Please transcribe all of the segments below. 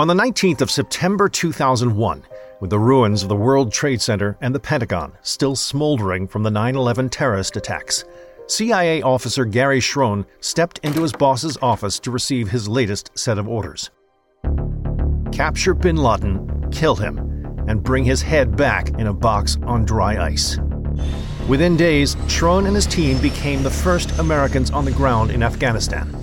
On the 19th of September 2001, with the ruins of the World Trade Center and the Pentagon still smoldering from the 9 11 terrorist attacks, CIA officer Gary Schroen stepped into his boss's office to receive his latest set of orders capture bin Laden, kill him, and bring his head back in a box on dry ice. Within days, Schroen and his team became the first Americans on the ground in Afghanistan.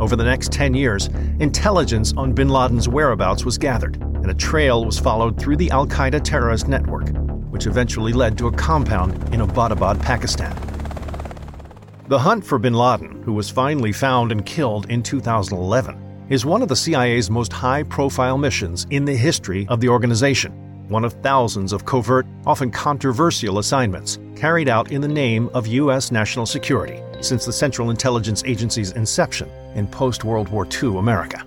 Over the next 10 years, intelligence on bin Laden's whereabouts was gathered, and a trail was followed through the Al Qaeda terrorist network, which eventually led to a compound in Abbottabad, Pakistan. The hunt for bin Laden, who was finally found and killed in 2011, is one of the CIA's most high profile missions in the history of the organization, one of thousands of covert, often controversial assignments carried out in the name of U.S. national security since the Central Intelligence Agency's inception in post World War II America.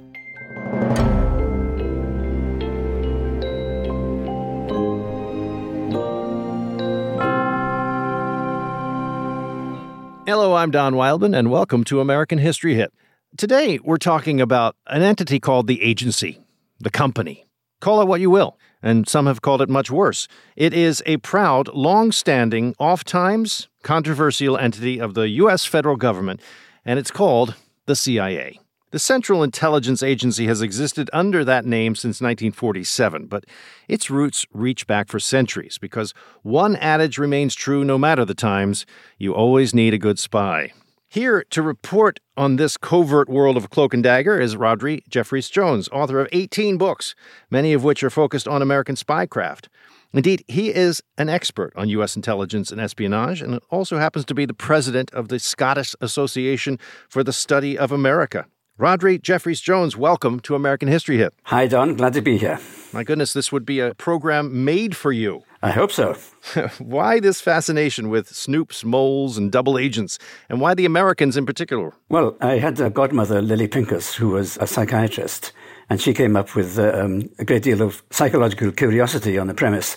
Hello, I'm Don Wildman, and welcome to American History Hit. Today, we're talking about an entity called the agency, the company. Call it what you will, and some have called it much worse. It is a proud, long standing, oft times controversial entity of the U.S. federal government, and it's called the CIA. The Central Intelligence Agency has existed under that name since 1947, but its roots reach back for centuries because one adage remains true no matter the times you always need a good spy. Here to report on this covert world of cloak and dagger is Rhodri Jeffreys-Jones, author of 18 books, many of which are focused on American spycraft. Indeed, he is an expert on U.S. intelligence and espionage and also happens to be the president of the Scottish Association for the Study of America. Rhodri Jeffreys-Jones, welcome to American History Hit. Hi, Don. Glad to be here. My goodness, this would be a program made for you. I hope so. why this fascination with snoops, moles, and double agents? And why the Americans in particular? Well, I had a godmother, Lily Pincus, who was a psychiatrist, and she came up with um, a great deal of psychological curiosity on the premise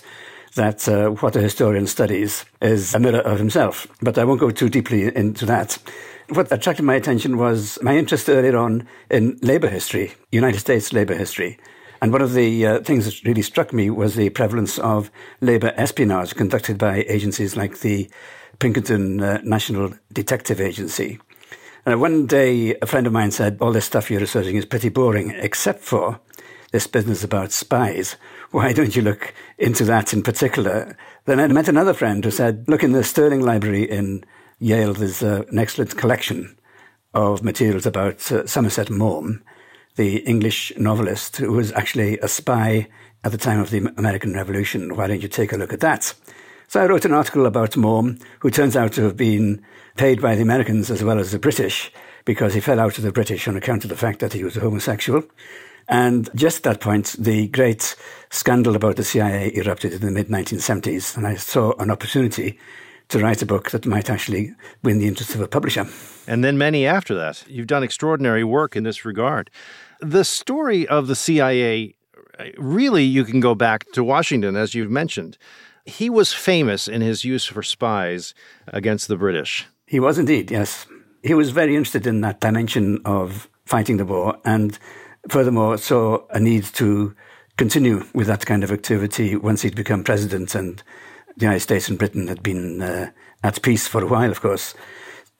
that uh, what a historian studies is a mirror of himself. But I won't go too deeply into that. What attracted my attention was my interest earlier on in labor history, United States labor history. And one of the uh, things that really struck me was the prevalence of labor espionage conducted by agencies like the Pinkerton uh, National Detective Agency. And one day, a friend of mine said, All this stuff you're researching is pretty boring, except for this business about spies. Why don't you look into that in particular? Then I met another friend who said, Look in the Sterling Library in Yale, there's uh, an excellent collection of materials about uh, Somerset Maugham, the English novelist who was actually a spy at the time of the American Revolution. Why don't you take a look at that? So I wrote an article about Maugham, who turns out to have been paid by the Americans as well as the British, because he fell out with the British on account of the fact that he was a homosexual. And just at that point, the great scandal about the CIA erupted in the mid 1970s, and I saw an opportunity to write a book that might actually win the interest of a publisher. And then many after that. You've done extraordinary work in this regard. The story of the CIA, really, you can go back to Washington, as you've mentioned. He was famous in his use for spies against the British. He was indeed, yes. He was very interested in that dimension of fighting the war and furthermore saw a need to continue with that kind of activity once he'd become president and the United States and Britain had been uh, at peace for a while, of course.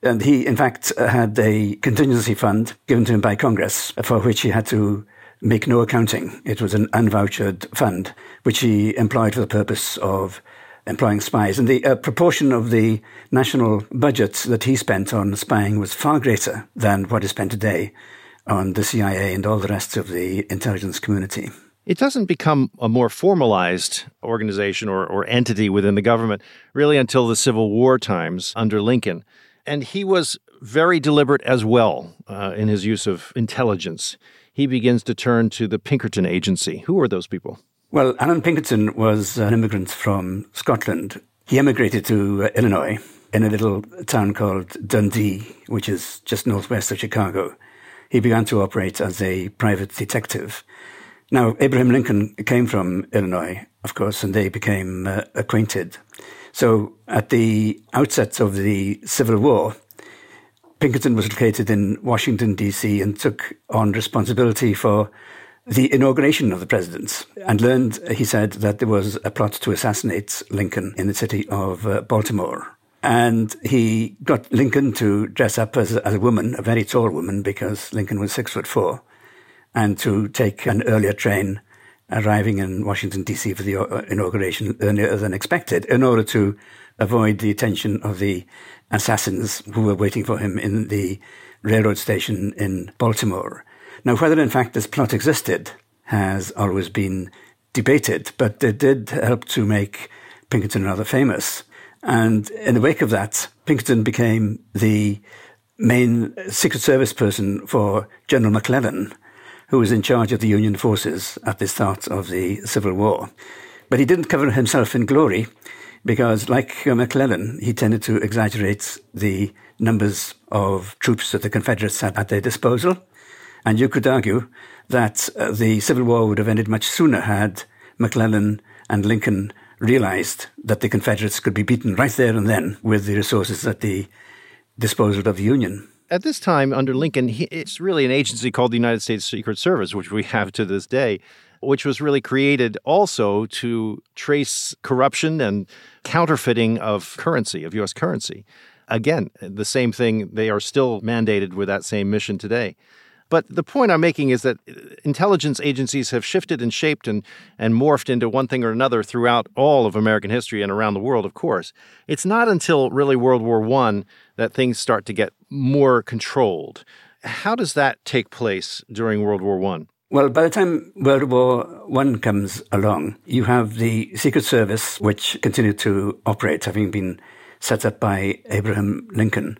And he, in fact, had a contingency fund given to him by Congress for which he had to make no accounting. It was an unvouchered fund, which he employed for the purpose of employing spies. And the uh, proportion of the national budget that he spent on spying was far greater than what is spent today on the CIA and all the rest of the intelligence community. It doesn't become a more formalized organization or, or entity within the government really until the Civil War times under Lincoln. And he was very deliberate as well uh, in his use of intelligence. He begins to turn to the Pinkerton Agency. Who are those people? Well, Allan Pinkerton was an immigrant from Scotland. He emigrated to uh, Illinois in a little town called Dundee, which is just northwest of Chicago. He began to operate as a private detective. Now, Abraham Lincoln came from Illinois, of course, and they became uh, acquainted. So at the outset of the Civil War, Pinkerton was located in Washington, D.C., and took on responsibility for the inauguration of the president and learned, he said, that there was a plot to assassinate Lincoln in the city of uh, Baltimore. And he got Lincoln to dress up as, as a woman, a very tall woman, because Lincoln was six foot four, and to take an earlier train arriving in Washington, D.C. for the uh, inauguration earlier than expected in order to avoid the attention of the assassins who were waiting for him in the railroad station in Baltimore. Now, whether in fact this plot existed has always been debated, but it did help to make Pinkerton rather famous. And in the wake of that, Pinkerton became the main Secret Service person for General McClellan, who was in charge of the Union forces at the start of the Civil War. But he didn't cover himself in glory because, like McClellan, he tended to exaggerate the numbers of troops that the Confederates had at their disposal. And you could argue that uh, the Civil War would have ended much sooner had McClellan and Lincoln realized that the Confederates could be beaten right there and then with the resources at the disposal of the Union. At this time, under Lincoln, he, it's really an agency called the United States Secret Service, which we have to this day, which was really created also to trace corruption and counterfeiting of currency, of U.S. currency. Again, the same thing, they are still mandated with that same mission today. But the point I'm making is that uh, intelligence agencies have shifted and shaped and, and morphed into one thing or another throughout all of American history and around the world, of course. It's not until really World War I that things start to get more controlled. How does that take place during World War I? Well, by the time World War One comes along, you have the Secret Service, which continued to operate, having been set up by Abraham Lincoln.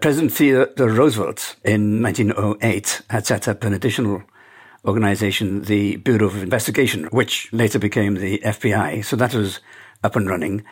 President Theodore Roosevelt in 1908 had set up an additional organization, the Bureau of Investigation, which later became the FBI. So that was up and running.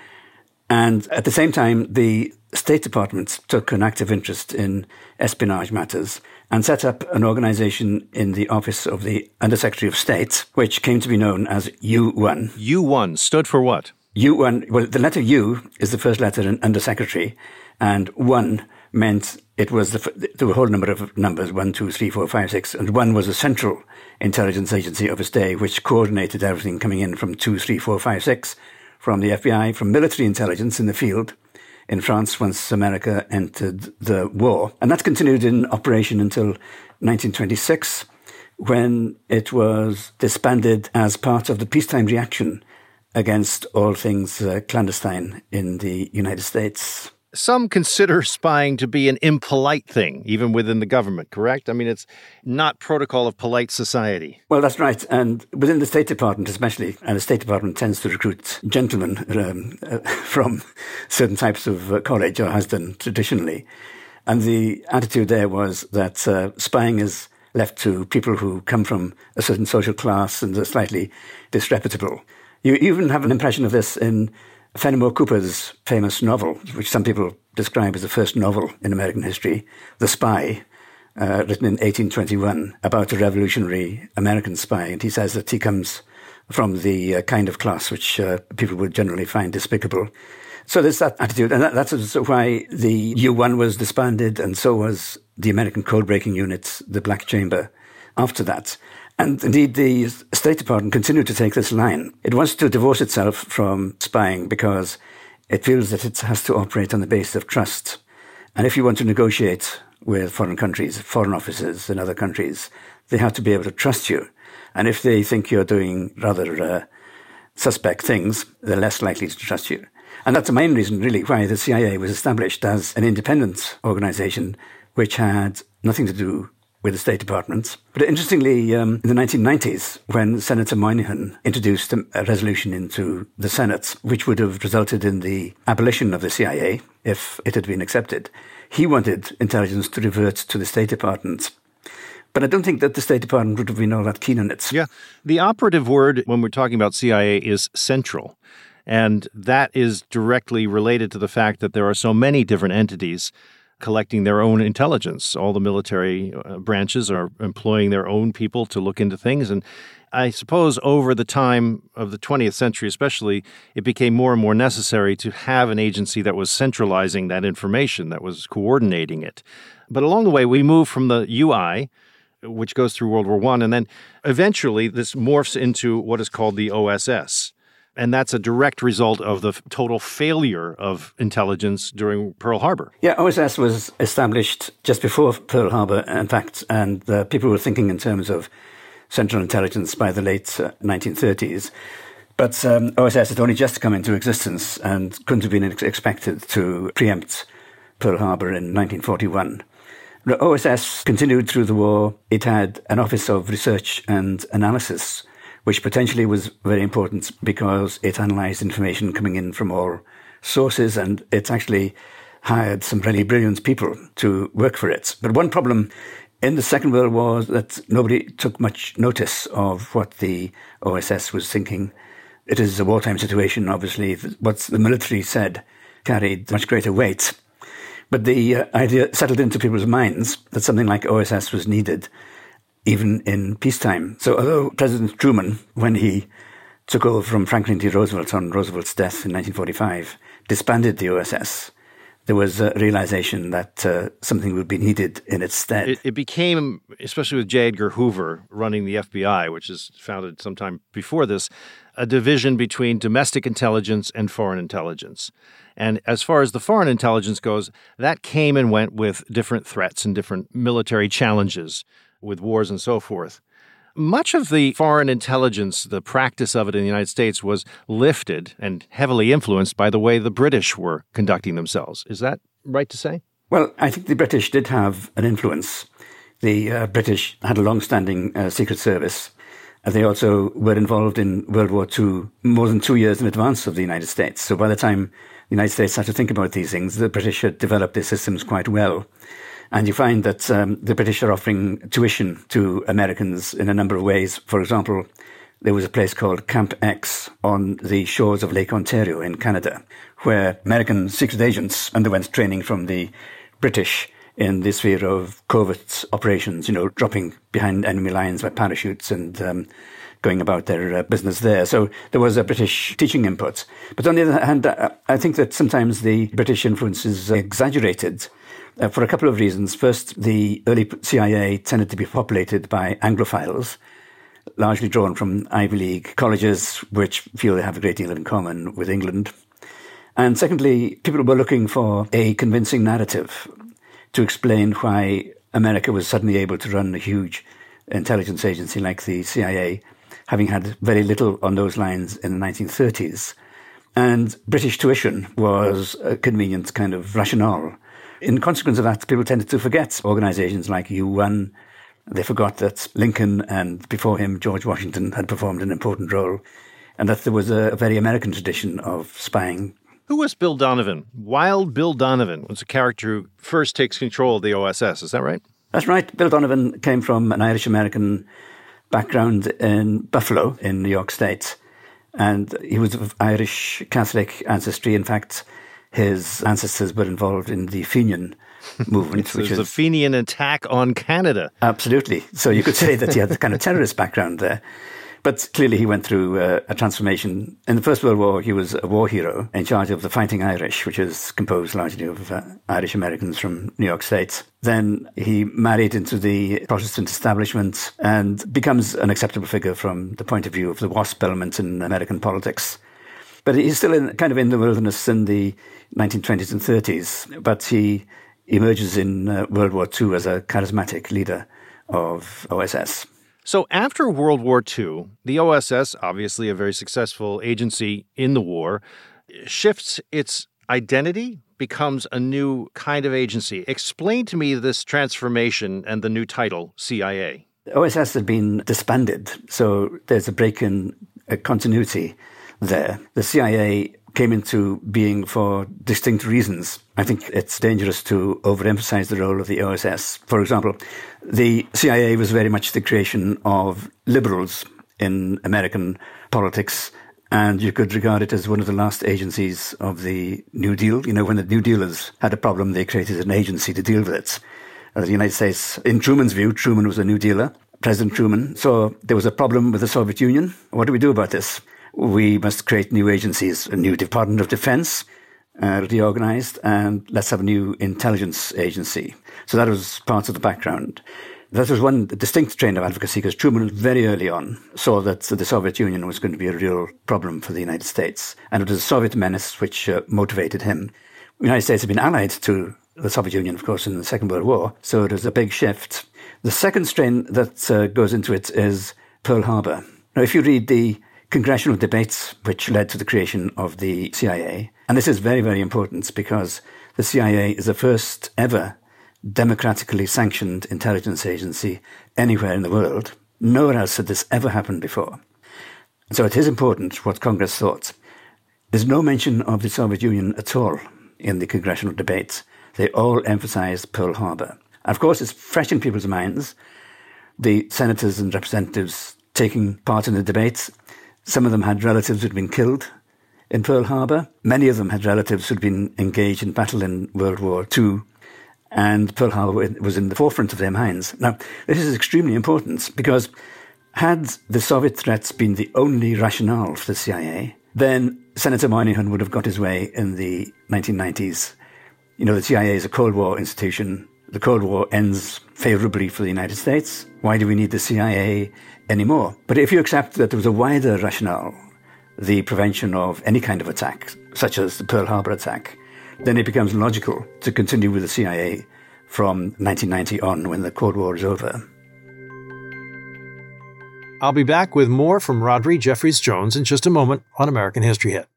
And at the same time, the State Department took an active interest in espionage matters and set up an organization in the office of the Undersecretary of State, which came to be known as U1. U1 stood for what? U1, well, the letter U is the first letter in Undersecretary, and 1 meant it was the, there were a whole number of numbers, one, two, three, four, five, six, and one was a central intelligence agency of its day, which coordinated everything coming in from two, three, four, five, six, from the FBI, from military intelligence in the field in France once America entered the war. And that continued in operation until 1926, when it was disbanded as part of the peacetime reaction against all things uh, clandestine in the United States. Some consider spying to be an impolite thing, even within the government, correct? I mean, it's not protocol of polite society. Well, that's right. And within the State Department, especially, and the State Department tends to recruit gentlemen um, uh, from certain types of uh, college, or has done traditionally. And the attitude there was that uh, spying is left to people who come from a certain social class and are slightly disreputable. You even have an impression of this in Fenimore Cooper's famous novel, which some people describe as the first novel in American history, The Spy, uh, written in 1821, about a revolutionary American spy. And he says that he comes from the uh, kind of class which uh, people would generally find despicable. So there's that attitude. And that, that's why the U1 was disbanded, and so was the American code breaking unit, the Black Chamber, after that. And indeed, the State Department continued to take this line. It wants to divorce itself from spying because it feels that it has to operate on the basis of trust. And if you want to negotiate with foreign countries, foreign officers in other countries, they have to be able to trust you. And if they think you're doing rather uh, suspect things, they're less likely to trust you. And that's the main reason, really, why the CIA was established as an independent organization which had nothing to do with the State Department. But interestingly, um, in the 1990s, when Senator Moynihan introduced a resolution into the Senate, which would have resulted in the abolition of the CIA if it had been accepted, he wanted intelligence to revert to the State Department. But I don't think that the State Department would have been all that keen on it. Yeah. The operative word when we're talking about CIA is central. And that is directly related to the fact that there are so many different entities collecting their own intelligence. All the military uh, branches are employing their own people to look into things. And I suppose over the time of the 20th century, especially, it became more and more necessary to have an agency that was centralizing that information, that was coordinating it. But along the way, we moved from the U1, which goes through World War I, and then eventually this morphs into what is called the OSS. And that's a direct result of the total failure of intelligence during Pearl Harbor. Yeah, OSS was established just before Pearl Harbor, in fact, and uh, people were thinking in terms of Central Intelligence by the late uh, 1930s. But um, OSS had only just come into existence and couldn't have been ex- expected to preempt Pearl Harbor in 1941. The OSS continued through the war. It had an Office of Research and Analysis which potentially was very important because it analyzed information coming in from all sources and it's actually hired some really brilliant people to work for it. But one problem in the Second World War was that nobody took much notice of what the OSS was thinking. It is a wartime situation, obviously. What the military said carried much greater weight. But the uh, idea settled into people's minds that something like OSS was needed even in peacetime. So although President Truman, when he took over from Franklin D. Roosevelt on Roosevelt's death in 1945, disbanded the OSS, there was a realization that uh, something would be needed in its stead. It, it, became, especially with J. Edgar Hoover running the FBI, which is founded sometime before this, a division between domestic intelligence and foreign intelligence. And as far as the foreign intelligence goes, that came and went with different threats and different military challenges with wars and so forth. Much of the foreign intelligence, the practice of it in the United States, was lifted and heavily influenced by the way the British were conducting themselves. Is that right to say? Well, I think the British did have an influence. The uh, British had a long standing uh, Secret Service. Uh, they also were involved in World War II more than two years in advance of the United States. So by the time the United States had to think about these things, the British had developed their systems quite well. And you find that um, the British are offering tuition to Americans in a number of ways. For example, there was a place called Camp X on the shores of Lake Ontario in Canada, where American secret agents underwent training from the British in the sphere of covert operations, you know, dropping behind enemy lines by parachutes and um, going about their uh, business there. So there was a British teaching input. But on the other hand, I think that sometimes the British influence is exaggerated uh, for a couple of reasons. First, the early CIA tended to be populated by Anglophiles, largely drawn from Ivy League colleges, which feel they have a great deal in common with England. And secondly, people were looking for a convincing narrative to explain why America was suddenly able to run a huge intelligence agency like the CIA, having had very little on those lines in the 1930s. And British tuition was a convenient kind of rationale in consequence of that, people tended to forget organizations like U1. They forgot that Lincoln and before him, George Washington had performed an important role and that there was a, very American tradition of spying. Who was Bill Donovan? Wild Bill Donovan was a character who first takes control of the OSS. Is that right? That's right. Bill Donovan came from an Irish American background in Buffalo in New York State. And he was of Irish Catholic ancestry. In fact, his ancestors were involved in the Fenian movement, so which is the Fenian attack on Canada. Absolutely. So you could say that he had the kind of terrorist background there. But clearly, he went through uh, a transformation. In the First World War, he was a war hero in charge of the Fighting Irish, which is composed largely of uh, Irish Americans from New York State. Then he married into the Protestant establishment and becomes an acceptable figure from the point of view of the WASP element in American politics. But he's still in, kind of in the wilderness in the 1920s and 30s. But he emerges in uh, World War II as a charismatic leader of OSS. So, after World War II, the OSS, obviously a very successful agency in the war, shifts its identity, becomes a new kind of agency. Explain to me this transformation and the new title, CIA. OSS had been disbanded, so there's a break in uh, continuity there. The CIA came into being for distinct reasons. I think it's dangerous to overemphasize the role of the OSS. For example, the CIA was very much the creation of liberals in American politics. And you could regard it as one of the last agencies of the New Deal. You know, when the New Dealers had a problem, they created an agency to deal with it. Uh, the United States, in Truman's view, Truman was a New Dealer, President Truman. So there was a problem with the Soviet Union. What do we do about this? We must create new agencies, a new Department of Defense, uh, reorganized, and let's have a new intelligence agency. So that was part of the background. That was one distinct train of advocacy because Truman very early on saw that the Soviet Union was going to be a real problem for the United States. And it was the Soviet menace which uh, motivated him. The United States had been allied to the Soviet Union, of course, in the Second World War. So it was a big shift. The second strain that uh, goes into it is Pearl Harbor. Now, if you read the congressional debates which led to the creation of the CIA. And this is very, very important because the CIA is the first ever democratically sanctioned intelligence agency anywhere in the world. Nowhere else had this ever happened before. So it is important what Congress thought. There's no mention of the Soviet Union at all in the congressional debates. They all emphasized Pearl Harbor. Of course, it's fresh in people's minds. The senators and representatives taking part in the debates some of them had relatives who'd been killed in Pearl Harbor. Many of them had relatives who'd been engaged in battle in World War II. And Pearl Harbor was in the forefront of their minds. Now, this is extremely important because had the Soviet threats been the only rationale for the CIA, then Senator Moynihan would have got his way in the 1990s. You know, the CIA is a Cold War institution. The Cold War ends favorably for the United States. Why do we need the CIA anymore. But if you accept that there was a wider rationale, the prevention of any kind of attack, such as the Pearl Harbor attack, then it becomes logical to continue with the CIA from 1990 on when the Cold War is over. I'll be back with more from Rhodri Jeffreys-Jones in just a moment on American History Hit.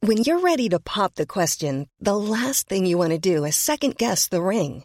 When you're ready to pop the question, the last thing you want to do is second guess the ring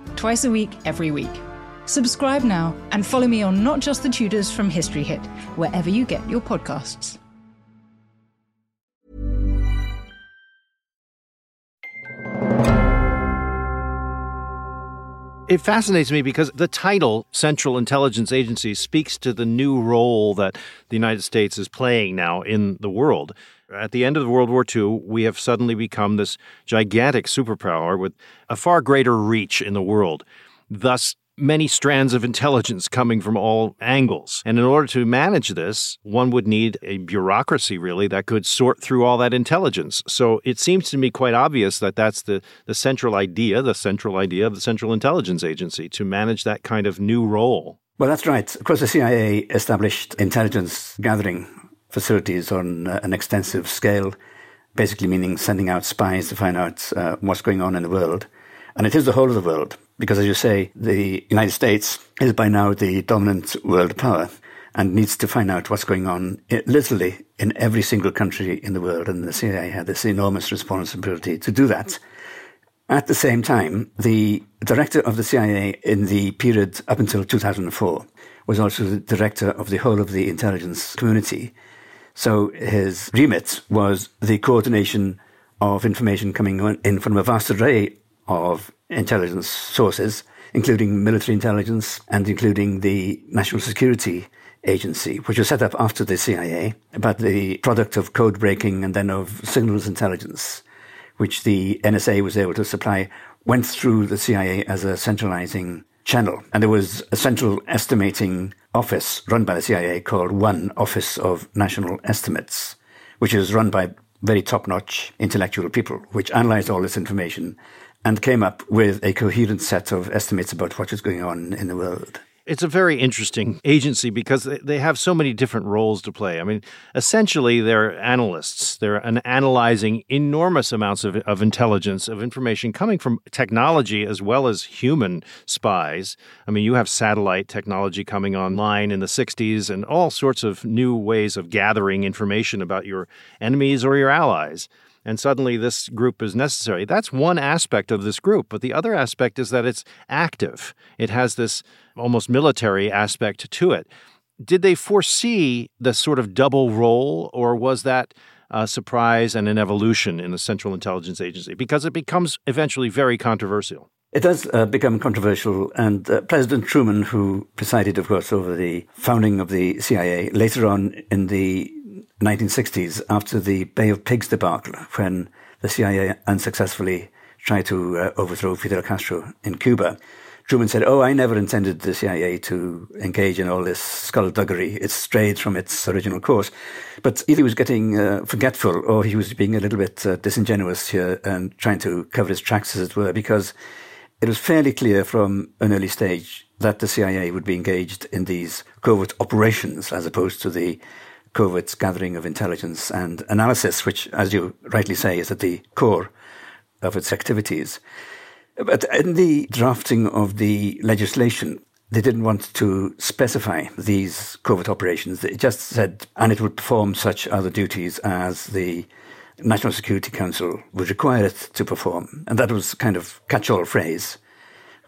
twice a week, every week. Subscribe now and follow me on Not Just the Tudors from History Hit, wherever you get your podcasts. It fascinates me because the title Central Intelligence Agency speaks to the new role that the United States is playing now in the world. At the end of World War II, we have suddenly become this gigantic superpower with a far greater reach in the world. Thus, many strands of intelligence coming from all angles. And in order to manage this, one would need a bureaucracy, really, that could sort through all that intelligence. So it seems to me quite obvious that that's the, the central idea, the central idea of the Central Intelligence Agency, to manage that kind of new role. Well, that's right. Of course, the CIA established intelligence gathering facilities on uh, an extensive scale, basically meaning sending out spies to find out uh, what's going on in the world. And it is the whole of the world, because as you say, the United States is by now the dominant world power and needs to find out what's going on literally in every single country in the world. And the CIA had this enormous responsibility to do that. At the same time, the director of the CIA in the period up until 2004 was also the director of the whole of the intelligence community. So his remit was the coordination of information coming in from a vast array of intelligence sources, including military intelligence and including the National Security Agency, which was set up after the CIA, but the product of code breaking and then of signals intelligence, which the NSA was able to supply, went through the CIA as a centralizing channel. And there was a central estimating office run by the CIA called One Office of National Estimates, which is run by very top notch intellectual people, which analyzed all this information and came up with a coherent set of estimates about what was going on in the world. It's a very interesting agency because they have so many different roles to play. I mean, essentially, they're analysts. They're an analyzing enormous amounts of, of intelligence, of information coming from technology as well as human spies. I mean, you have satellite technology coming online in the 60s and all sorts of new ways of gathering information about your enemies or your allies and suddenly this group is necessary. That's one aspect of this group, but the other aspect is that it's active. It has this almost military aspect to it. Did they foresee the sort of double role, or was that a surprise and an evolution in the Central Intelligence Agency? Because it becomes eventually very controversial. It does uh, become controversial, and uh, President Truman, who presided, of course, over the founding of the CIA, later on in the 1960s, after the Bay of Pigs debacle, when the CIA unsuccessfully tried to uh, overthrow Fidel Castro in Cuba, Truman said, Oh, I never intended the CIA to engage in all this skullduggery. It strayed from its original course. But either he was getting uh, forgetful or he was being a little bit uh, disingenuous here and trying to cover his tracks, as it were, because it was fairly clear from an early stage that the CIA would be engaged in these covert operations as opposed to the covert gathering of intelligence and analysis, which, as you rightly say, is at the core of its activities. But in the drafting of the legislation, they didn't want to specify these covert operations. They just said, and it would perform such other duties as the National Security Council would require it to perform. And that was kind of catch-all phrase.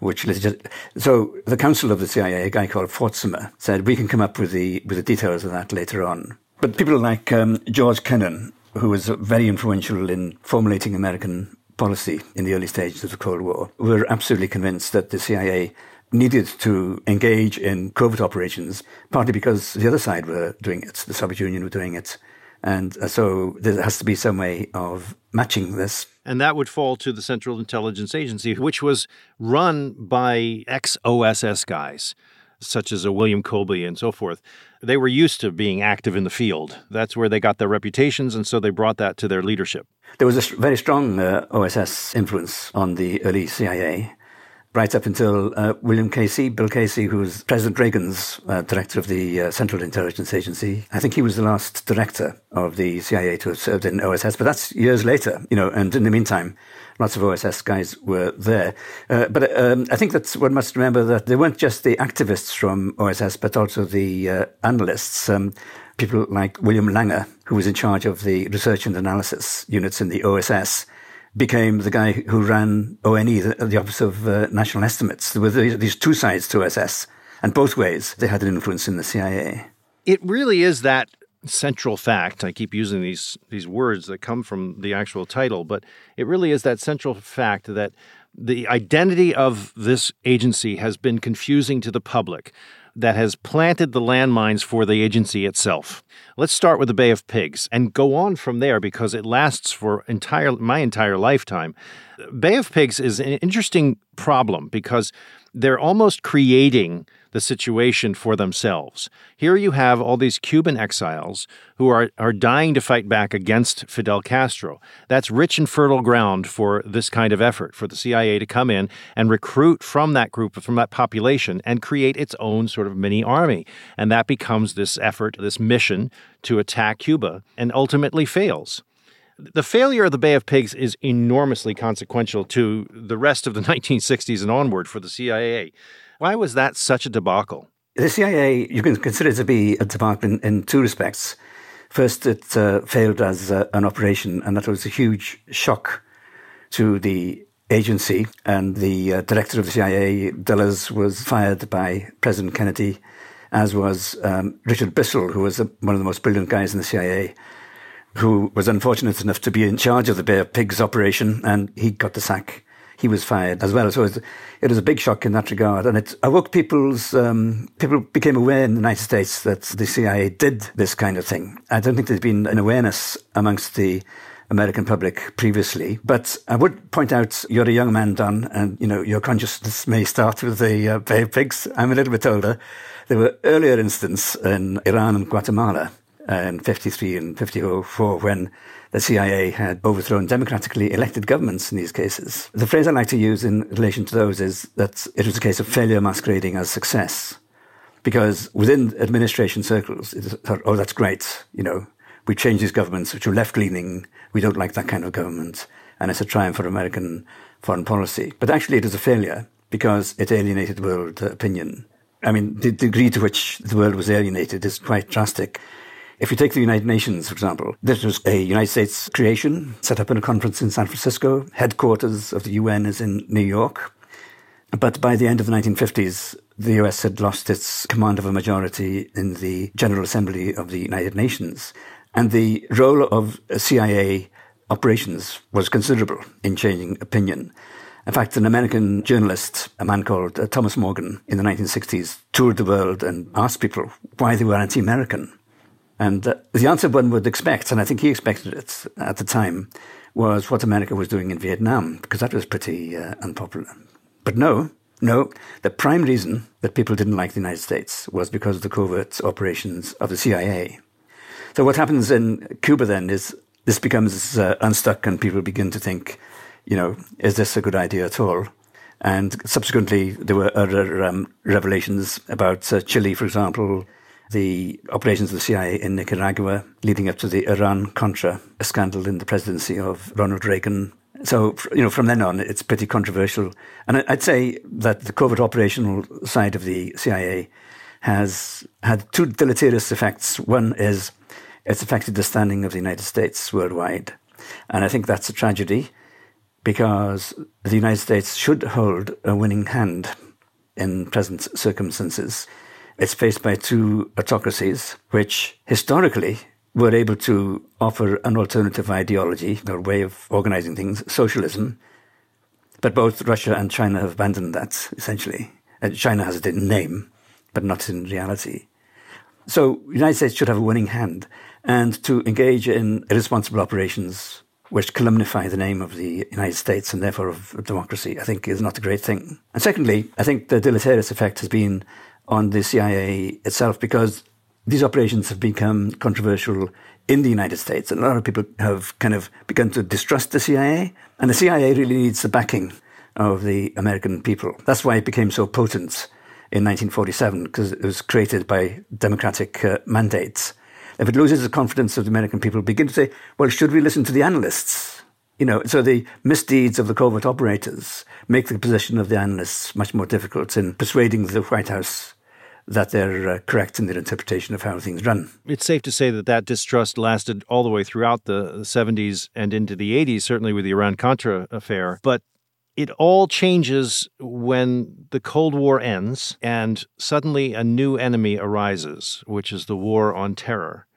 Which just, so the counsel of the CIA, a guy called Fortsomer, said we can come up with the with the details of that later on. But people like um, George Kennan, who was very influential in formulating American policy in the early stages of the Cold War were absolutely convinced that the CIA needed to engage in covert operations, partly because the other side were doing it, the Soviet Union were doing it. And uh, so there has to be some way of matching this. And that would fall to the Central Intelligence Agency, which was run by ex OSS guys, such as a William Colby and so forth they were used to being active in the field. That's where they got their reputations, and so they brought that to their leadership. There was a very strong uh, OSS influence on the early CIA, right up until uh, William Casey, Bill Casey, who was President Reagan's uh, director of the uh, Central Intelligence Agency. I think he was the last director of the CIA to have served in OSS, but that's years later, you know, and in the meantime, lots of OSS guys were there. Uh, but um, I think that one must remember that they weren't just the activists from OSS, but also the uh, analysts. Um, people like William Langer, who was in charge of the research and analysis units in the OSS, became the guy who ran ONE, the, the Office of uh, National Estimates. There were these two sides to OSS, and both ways they had an influence in the CIA. It really is that central fact. I keep using these these words that come from the actual title, but it really is that central fact that the identity of this agency has been confusing to the public that has planted the landmines for the agency itself. Let's start with the Bay of Pigs and go on from there because it lasts for entire my entire lifetime. Bay of Pigs is an interesting problem because they're almost creating the situation for themselves. Here you have all these Cuban exiles who are, are dying to fight back against Fidel Castro. That's rich and fertile ground for this kind of effort, for the CIA to come in and recruit from that group, from that population, and create its own sort of mini army. And that becomes this effort, this mission to attack Cuba, and ultimately fails. The failure of the Bay of Pigs is enormously consequential to the rest of the 1960s and onward for the CIA. Why was that such a debacle? The CIA, you can consider it to be a debacle in, in two respects. First, it uh, failed as uh, an operation, and that was a huge shock to the agency, and the uh, director of the CIA, Dulles, was fired by President Kennedy, as was um, Richard Bissell, who was one of the most brilliant guys in the CIA, who was unfortunate enough to be in charge of the of Pigs operation, and he got the sack. He was fired as well. So it was, it was a big shock in that regard, and it awoke people's um, people became aware in the United States that the CIA did this kind of thing. I don't think there's been an awareness amongst the American public previously. But I would point out you're a young man, Don, and you know your consciousness may start with the uh, Bay Pigs. I'm a little bit older. There were earlier instances in Iran and Guatemala in 53 and 54 when the CIA had overthrown democratically elected governments in these cases. The phrase I like to use in relation to those is that it was a case of failure masquerading as success. Because within administration circles, oh, that's great. You know, we change these governments, which are left leaning. We don't like that kind of government. And it's a triumph for American foreign policy. But actually, it was a failure because it alienated world opinion. I mean, the degree to which the world was alienated is quite drastic. If you take the United Nations, for example, this was a United States creation, set up in a conference in San Francisco. Headquarters of the UN is in New York. But by the end of the 1950s, the US had lost its command of a majority in the General Assembly of the United Nations. And the role of CIA operations was considerable in changing opinion. In fact, an American journalist, a man called uh, Thomas Morgan, in the 1960s, toured the world and asked people why they were anti American. And the answer one would expect, and I think he expected it at the time, was what America was doing in Vietnam, because that was pretty uh, unpopular. But no, no, the prime reason that people didn't like the United States was because of the covert operations of the CIA. So what happens in Cuba then is this becomes uh, unstuck and people begin to think, you know, is this a good idea at all? And subsequently, there were other um, revelations about uh, Chile, for example, the operations of the CIA in Nicaragua leading up to the Iran Contra scandal in the presidency of Ronald Reagan. So, you know, from then on, it's pretty controversial. And I'd say that the covert operational side of the CIA has had two deleterious effects. One is it's affected the standing of the United States worldwide. And I think that's a tragedy because the United States should hold a winning hand in present circumstances. It's faced by two autocracies which historically were able to offer an alternative ideology or way of organizing things, socialism. But both Russia and China have abandoned that, essentially. And China has it in name, but not in reality. So the United States should have a winning hand and to engage in irresponsible operations which calumnify the name of the United States and therefore of democracy, I think is not a great thing. And secondly, I think the deleterious effect has been on the CIA itself because these operations have become controversial in the United States. And a lot of people have kind of begun to distrust the CIA. And the CIA really needs the backing of the American people. That's why it became so potent in 1947, because it was created by democratic uh, mandates. If it loses the confidence of the American people, begin to say, well, should we listen to the analysts? You know, so the misdeeds of the covert operators make the position of the analysts much more difficult in persuading the White House that they're uh, correct in their interpretation of how things run. It's safe to say that that distrust lasted all the way throughout the 70s and into the 80s, certainly with the Iran Contra affair. But it all changes when the Cold War ends and suddenly a new enemy arises, which is the war on terror.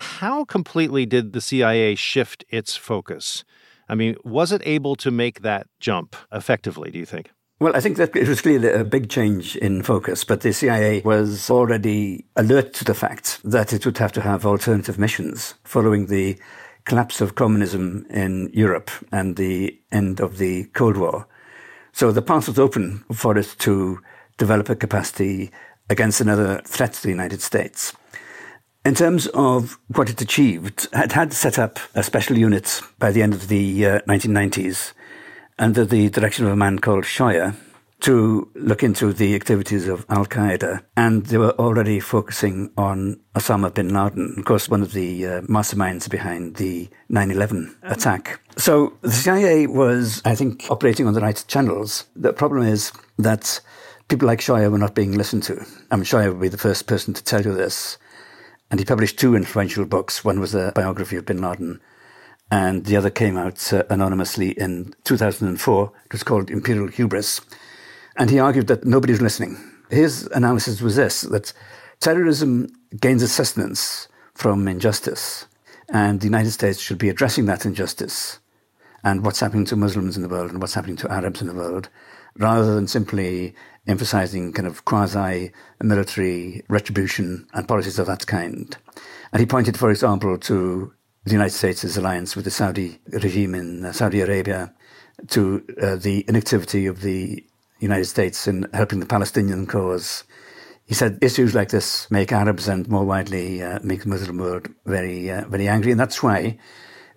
How completely did the CIA shift its focus? I mean, was it able to make that jump effectively, do you think? Well, I think that it was clearly a big change in focus, but the CIA was already alert to the fact that it would have to have alternative missions following the collapse of communism in Europe and the end of the Cold War. So the path was open for it to develop a capacity against another threat to the United States. In terms of what it achieved, it had set up a special unit by the end of the uh, 1990s under the direction of a man called Scheuer, to look into the activities of Al Qaeda, and they were already focusing on Osama bin Laden, of course, one of the uh, masterminds behind the 9 11 attack. So the CIA was, I think, operating on the right channels. The problem is that people like Scheuer were not being listened to. I mean, Scheuer would be the first person to tell you this. And he published two influential books. One was a biography of bin Laden, and the other came out uh, anonymously in 2004. It was called Imperial Hubris. And he argued that nobody's listening. His analysis was this that terrorism gains its sustenance from injustice, and the United States should be addressing that injustice and what's happening to Muslims in the world and what's happening to Arabs in the world, rather than simply emphasizing kind of quasi military retribution and policies of that kind. And he pointed, for example, to the United States' alliance with the Saudi regime in uh, Saudi Arabia, to uh, the inactivity of the United States in helping the Palestinian cause. He said issues like this make Arabs and more widely uh, make the Muslim world very, uh, very angry, and that's why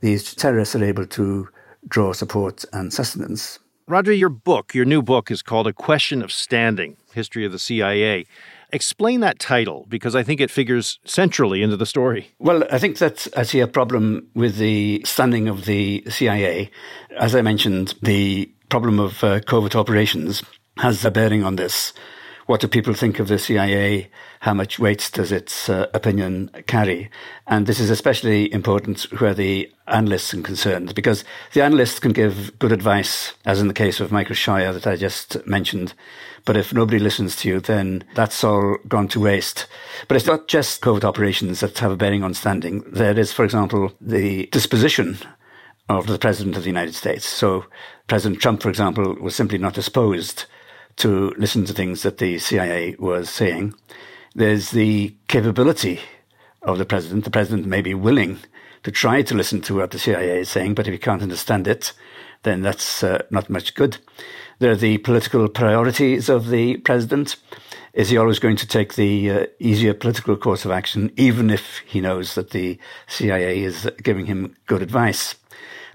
these terrorists are able to draw support and sustenance. Rhodri, your book, your new book, is called A Question of Standing History of the CIA. Explain that title because I think it figures centrally into the story. Well, I think that I see a problem with the standing of the CIA. As I mentioned, the problem of uh, covert operations has a bearing on this. What do people think of the CIA? How much weight does its uh, opinion carry? And this is especially important where the analysts are concerned, because the analysts can give good advice, as in the case of Michael Scheuer that I just mentioned. But if nobody listens to you, then that's all gone to waste. But it's not just covert operations that have a bearing on standing. There is, for example, the disposition of the President of the United States. So President Trump, for example, was simply not disposed to listen to things that the CIA was saying. There's the capability of the president. The president may be willing to try to listen to what the CIA is saying, but if he can't understand it, then that's uh, not much good. There are the political priorities of the president. Is he always going to take the uh, easier political course of action, even if he knows that the CIA is giving him good advice?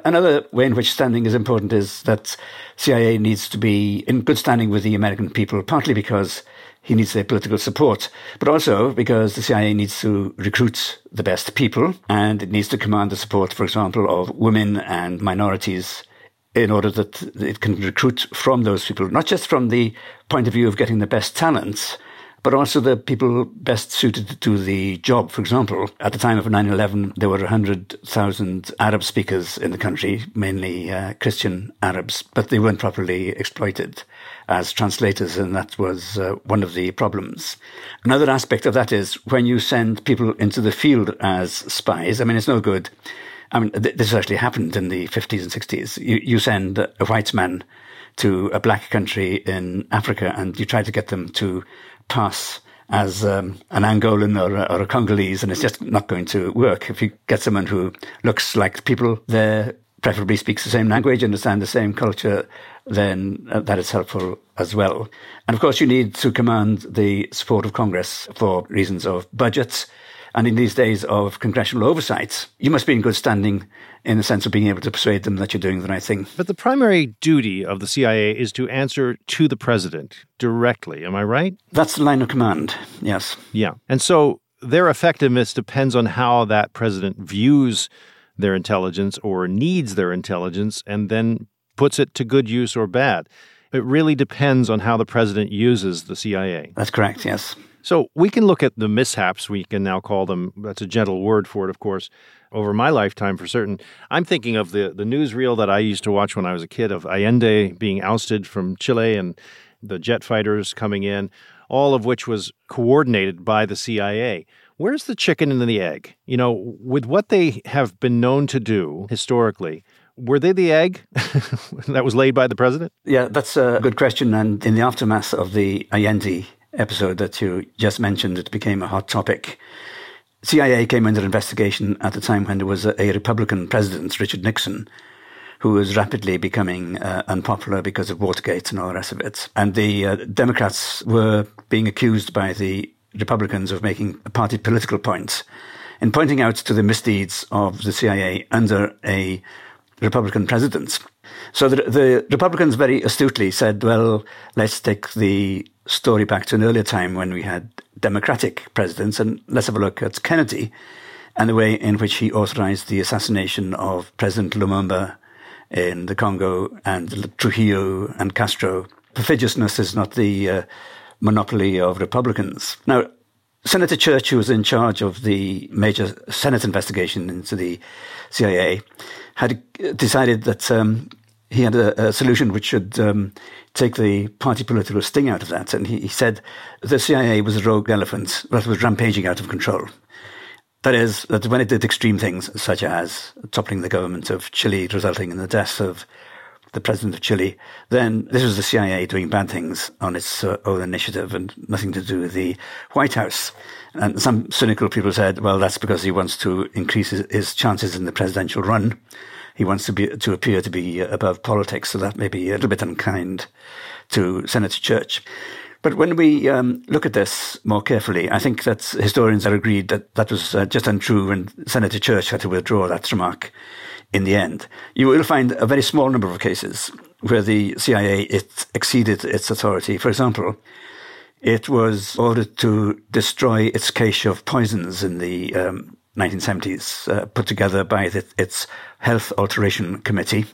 Another way in which standing is important is that CIA needs to be in good standing with the American people, partly because he needs their political support, but also because the CIA needs to recruit the best people and it needs to command the support, for example, of women and minorities in order that it can recruit from those people, not just from the point of view of getting the best talents, but also the people best suited to the job. For example, at the time of 9-11, there were 100,000 Arab speakers in the country, mainly uh, Christian Arabs, but they weren't properly exploited as translators, and that was uh, one of the problems. Another aspect of that is when you send people into the field as spies, I mean, it's no good. I mean, th- this actually happened in the 50s and 60s. You, you send a white man to a black country in Africa and you try to get them to pass as um, an Angolan or a, or a Congolese, and it's just not going to work. If you get someone who looks like people there, preferably speaks the same language, understand the same culture, then uh, that is helpful as well. And of course, you need to command the support of Congress for reasons of budgets and in these days of congressional oversight, you must be in good standing in the sense of being able to persuade them that you're doing the right thing. But the primary duty of the CIA is to answer to the president directly. Am I right? That's the line of command, yes. Yeah. And so their effectiveness depends on how that president views their intelligence or needs their intelligence and then puts it to good use or bad. It really depends on how the president uses the CIA. That's correct, yes. So we can look at the mishaps, we can now call them, that's a gentle word for it, of course, over my lifetime for certain. I'm thinking of the, the newsreel that I used to watch when I was a kid of Allende being ousted from Chile and the jet fighters coming in, all of which was coordinated by the CIA. Where's the chicken and the egg? You know, with what they have been known to do historically, were they the egg that was laid by the president? Yeah, that's a good question. And in the aftermath of the Allende episode that you just mentioned, it became a hot topic. CIA came under investigation at the time when there was a, a Republican president, Richard Nixon, who was rapidly becoming uh, unpopular because of Watergate and all the rest of it. And the uh, Democrats were being accused by the Republicans of making a party political point in pointing out to the misdeeds of the CIA under a Republican president. So the, the Republicans very astutely said, well, let's take the story back to an earlier time when we had Democratic presidents, and let's have a look at Kennedy and the way in which he authorized the assassination of President Lumumba in the Congo and Trujillo and Castro. Perfidiousness is not the uh, monopoly of Republicans. Now, Senator Church, who was in charge of the major Senate investigation into the CIA, had decided that um, he had a, a, solution which should um, take the party political sting out of that. And he, he, said the CIA was a rogue elephant that was rampaging out of control. That is, that when it did extreme things, such as toppling the government of Chile, resulting in the death of the president of Chile, then this was the CIA doing bad things on its uh, own initiative and nothing to do with the White House. And some cynical people said, well, that's because he wants to increase his, his chances in the presidential run. He wants to be to appear to be above politics, so that may be a little bit unkind to Senator Church. But when we um, look at this more carefully, I think that historians are agreed that that was uh, just untrue, and Senator Church had to withdraw that remark in the end. You will find a very small number of cases where the CIA it exceeded its authority. For example, it was ordered to destroy its cache of poisons in the um, 1970s, uh, put together by the, its Health Alteration Committee,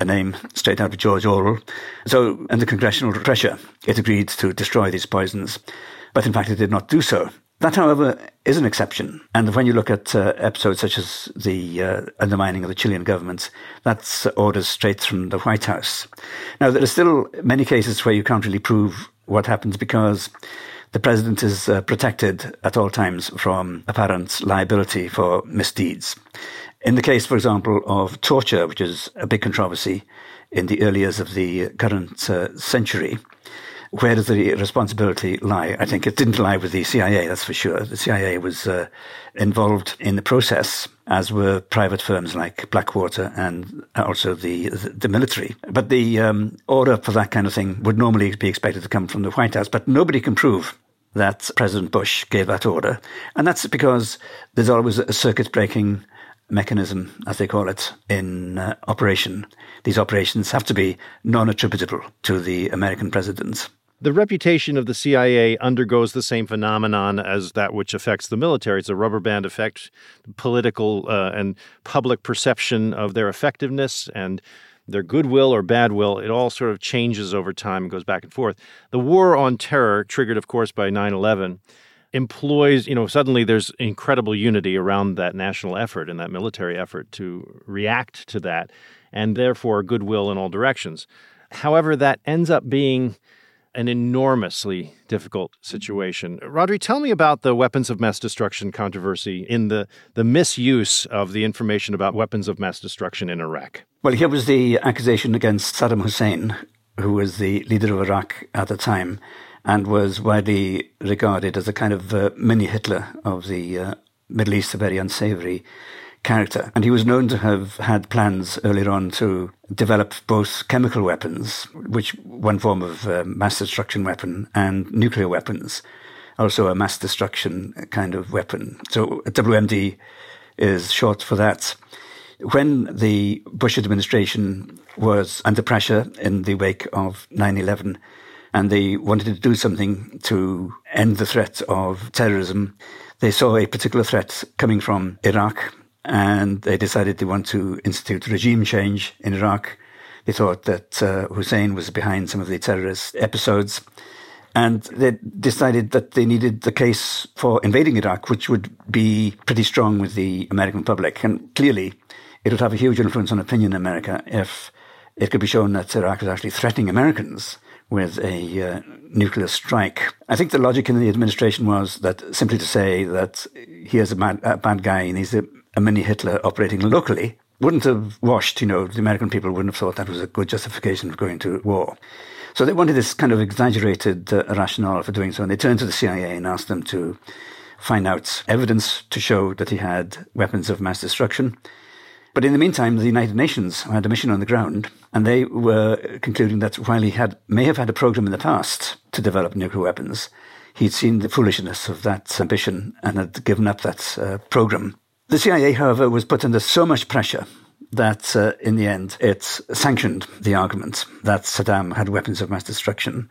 a name straight out of George Orwell. So, under congressional pressure, it agreed to destroy these poisons, but in fact, it did not do so. That, however, is an exception. And when you look at uh, episodes such as the uh, undermining of the Chilean government, that's orders straight from the White House. Now, there are still many cases where you can't really prove what happens because the president is uh, protected at all times from apparent liability for misdeeds. In the case, for example, of torture, which is a big controversy in the early years of the current uh, century, where does the responsibility lie? I think it didn't lie with the CIA, that's for sure. The CIA was uh, involved in the process, as were private firms like Blackwater and also the the military. But the um, order for that kind of thing would normally be expected to come from the White House, but nobody can prove that President Bush gave that order. And that's because there's always a circuit breaking mechanism, as they call it, in uh, operation. These operations have to be non attributable to the American president. The reputation of the CIA undergoes the same phenomenon as that which affects the military. It's a rubber band effect, political uh, and public perception of their effectiveness and their goodwill or bad will. It all sort of changes over time and goes back and forth. The war on terror, triggered, of course, by 9 11, employs, you know, suddenly there's incredible unity around that national effort and that military effort to react to that, and therefore goodwill in all directions. However, that ends up being an enormously difficult situation. Rhodri, tell me about the weapons of mass destruction controversy in the, the misuse of the information about weapons of mass destruction in Iraq. Well, here was the accusation against Saddam Hussein, who was the leader of Iraq at the time and was widely regarded as a kind of uh, mini Hitler of the uh, Middle East, a very unsavory character. And he was known to have had plans earlier on to develop both chemical weapons, which one form of uh, mass destruction weapon, and nuclear weapons, also a mass destruction kind of weapon. So WMD is short for that. When the Bush administration was under pressure in the wake of 9 11, and they wanted to do something to end the threat of terrorism, they saw a particular threat coming from Iraq and they decided they want to institute regime change in Iraq. They thought that uh, Hussein was behind some of the terrorist episodes. And they decided that they needed the case for invading Iraq, which would be pretty strong with the American public. And clearly, it would have a huge influence on opinion in America if it could be shown that Iraq was actually threatening Americans with a uh, nuclear strike. I think the logic in the administration was that simply to say that here's a, a bad guy and he's a a mini Hitler operating locally wouldn't have washed, you know, the American people wouldn't have thought that was a good justification for going to war. So they wanted this kind of exaggerated uh, rationale for doing so, and they turned to the CIA and asked them to find out evidence to show that he had weapons of mass destruction. But in the meantime, the United Nations had a mission on the ground, and they were concluding that while he had may have had a program in the past to develop nuclear weapons, he'd seen the foolishness of that ambition and had given up that uh, program the CIA, however, was put under so much pressure that uh, in the end it sanctioned the argument that Saddam had weapons of mass destruction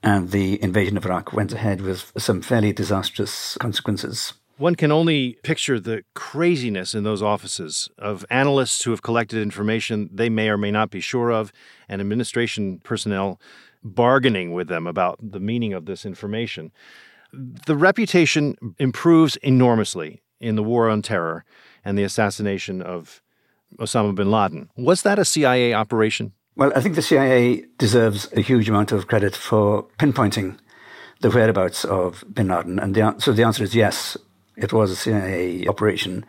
and the invasion of Iraq went ahead with some fairly disastrous consequences. One can only picture the craziness in those offices of analysts who have collected information they may or may not be sure of, and administration personnel bargaining with them about the meaning of this information. The reputation improves enormously in the war on terror and the assassination of Osama bin Laden. Was that a CIA operation? Well, I think the CIA deserves a huge amount of credit for pinpointing the whereabouts of bin Laden. And the, so the answer is yes, it was a CIA operation.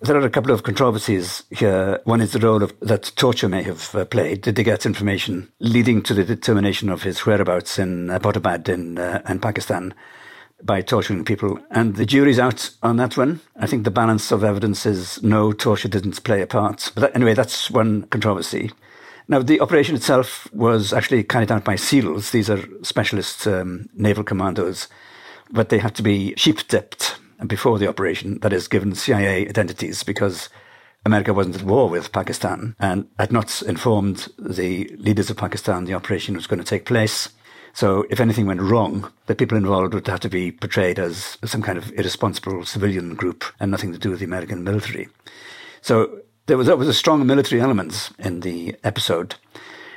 There are a couple of controversies here. One is the role of, that torture may have uh, played. Did they get information leading to the determination of his whereabouts in Abbottabad in, uh, in Pakistan by torturing people? And the jury's out on that one. I think the balance of evidence is no, torture didn't play a part. But that, anyway, that's one controversy. Now, the operation itself was actually carried out by SEALs. These are specialist um, naval commandos, but they had to be sheep dipped before the operation, that is, given CIA identities, because America wasn't at war with Pakistan and had not informed the leaders of Pakistan the operation was going to take place. So if anything went wrong, the people involved would have to be portrayed as some kind of irresponsible civilian group and nothing to do with the American military. So there was, there was a strong military element in the episode.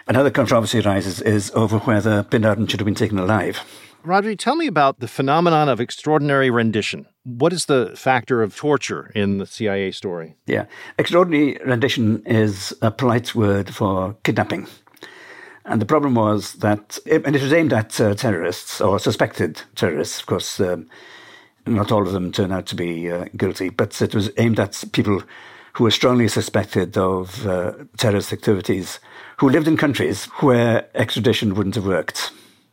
Another controversy arises is over whether Bin Laden should have been taken alive. Rhodri, tell me about the phenomenon of extraordinary rendition. What is the factor of torture in the CIA story? Yeah. Extraordinary rendition is a polite word for kidnapping. And the problem was that, and it was aimed at uh, terrorists or suspected terrorists. Of course, um, not all of them turned out to be uh, guilty, but it was aimed at people who were strongly suspected of uh, terrorist activities, who lived in countries where extradition wouldn't have worked.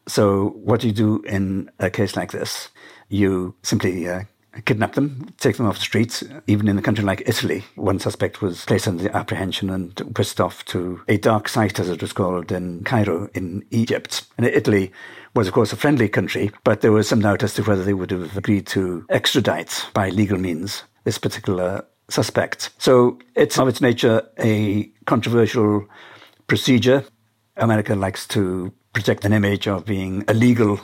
So what do you do in a case like this? You simply uh, kidnap them, take them off the streets. Even in a country like Italy, one suspect was placed under apprehension and whisked off to a dark site, as it was called, in Cairo, in Egypt. And Italy was, of course, a friendly country, but there was some doubt as to whether they would have agreed to extradite by legal means this particular suspect. So it's of its nature a controversial procedure. America likes to project an image of being a legal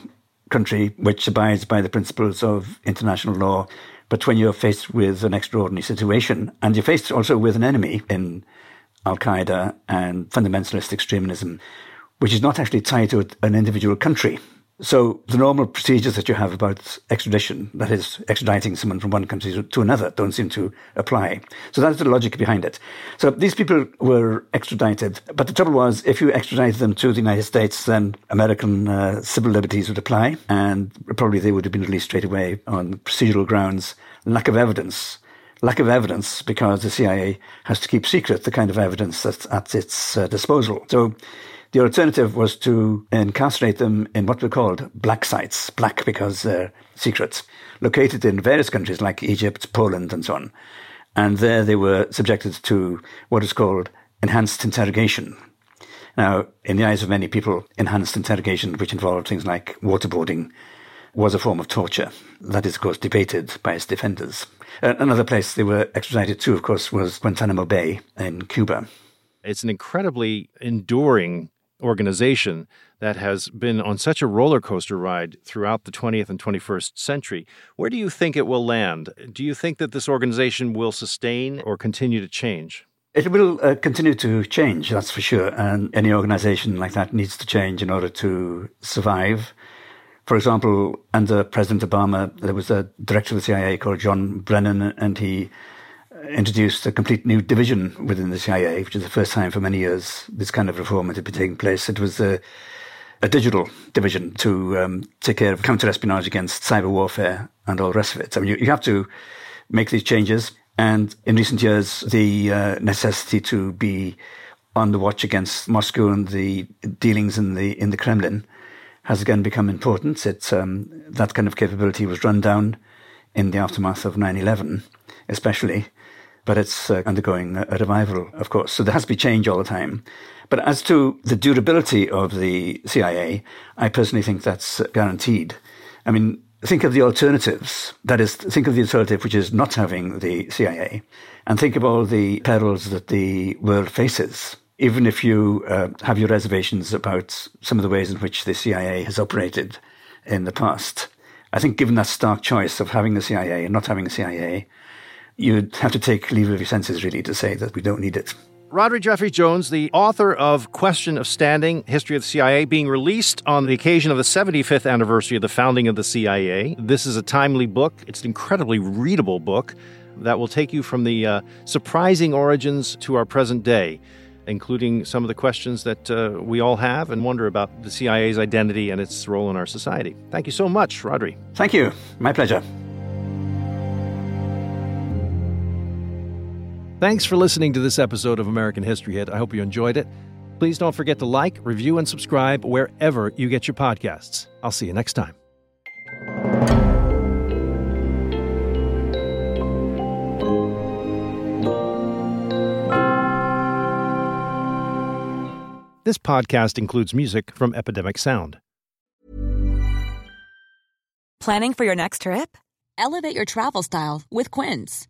country which abides by the principles of international law. But when you're faced with an extraordinary situation, and you're faced also with an enemy in Al Qaeda and fundamentalist extremism, which is not actually tied to an individual country, so the normal procedures that you have about extradition, that is extraditing someone from one country to another, don't seem to apply. So that's the logic behind it. So these people were extradited, but the trouble was, if you extradited them to the United States, then American uh, civil liberties would apply, and probably they would have been released straight away on procedural grounds, lack of evidence lack of evidence because the CIA has to keep secret the kind of evidence that's at its uh, disposal. So the alternative was to incarcerate them in what were called black sites, black because they're secrets, located in various countries like Egypt, Poland, and so on. And there they were subjected to what is called enhanced interrogation. Now, in the eyes of many people, enhanced interrogation, which involved things like waterboarding, was a form of torture. That is, of course, debated by its defenders. Another place they were extradited to, of course, was Guantanamo Bay in Cuba. It's an incredibly enduring organization that has been on such a roller coaster ride throughout the 20th and 21st century. Where do you think it will land? Do you think that this organization will sustain or continue to change? It will uh, continue to change, that's for sure. And any organization like that needs to change in order to survive. For example, under President Obama, there was a director of the CIA called John Brennan, and he introduced a complete new division within the CIA, which is the first time for many years this kind of reform had been taking place. It was a, a digital division to um, take care of counter espionage against cyber warfare and all the rest of it. I mean, you, you have to make these changes. And in recent years, the uh, necessity to be on the watch against Moscow and the dealings in the in the Kremlin has again become important. It's um, that kind of capability was run down in the aftermath of 9/11, especially but it's uh, undergoing a, revival, of course. So there has to be change all the time. But as to the durability of the CIA, I personally think that's guaranteed. I mean, think of the alternatives. That is, think of the alternative, which is not having the CIA, and think of all the perils that the world faces. Even if you uh, have your reservations about some of the ways in which the CIA has operated in the past, I think given that stark choice of having the CIA and not having the CIA, you'd have to take leave of your senses really to say that we don't need it. Rhodri Jeffreys-Jones, the author of Question of Standing History of the CIA, being released on the occasion of the 75th anniversary of the founding of the CIA. This is a timely book, it's an incredibly readable book that will take you from the uh, surprising origins to our present day, including some of the questions that uh, we all have and wonder about the CIA's identity and its role in our society. Thank you so much, Rhodri. Thank you. My pleasure. Thanks for listening to this episode of American History Hit. I hope you enjoyed it. Please don't forget to like, review, and subscribe wherever you get your podcasts. I'll see you next time. This podcast includes music from Epidemic Sound. Planning for your next trip? Elevate your travel style with Quince.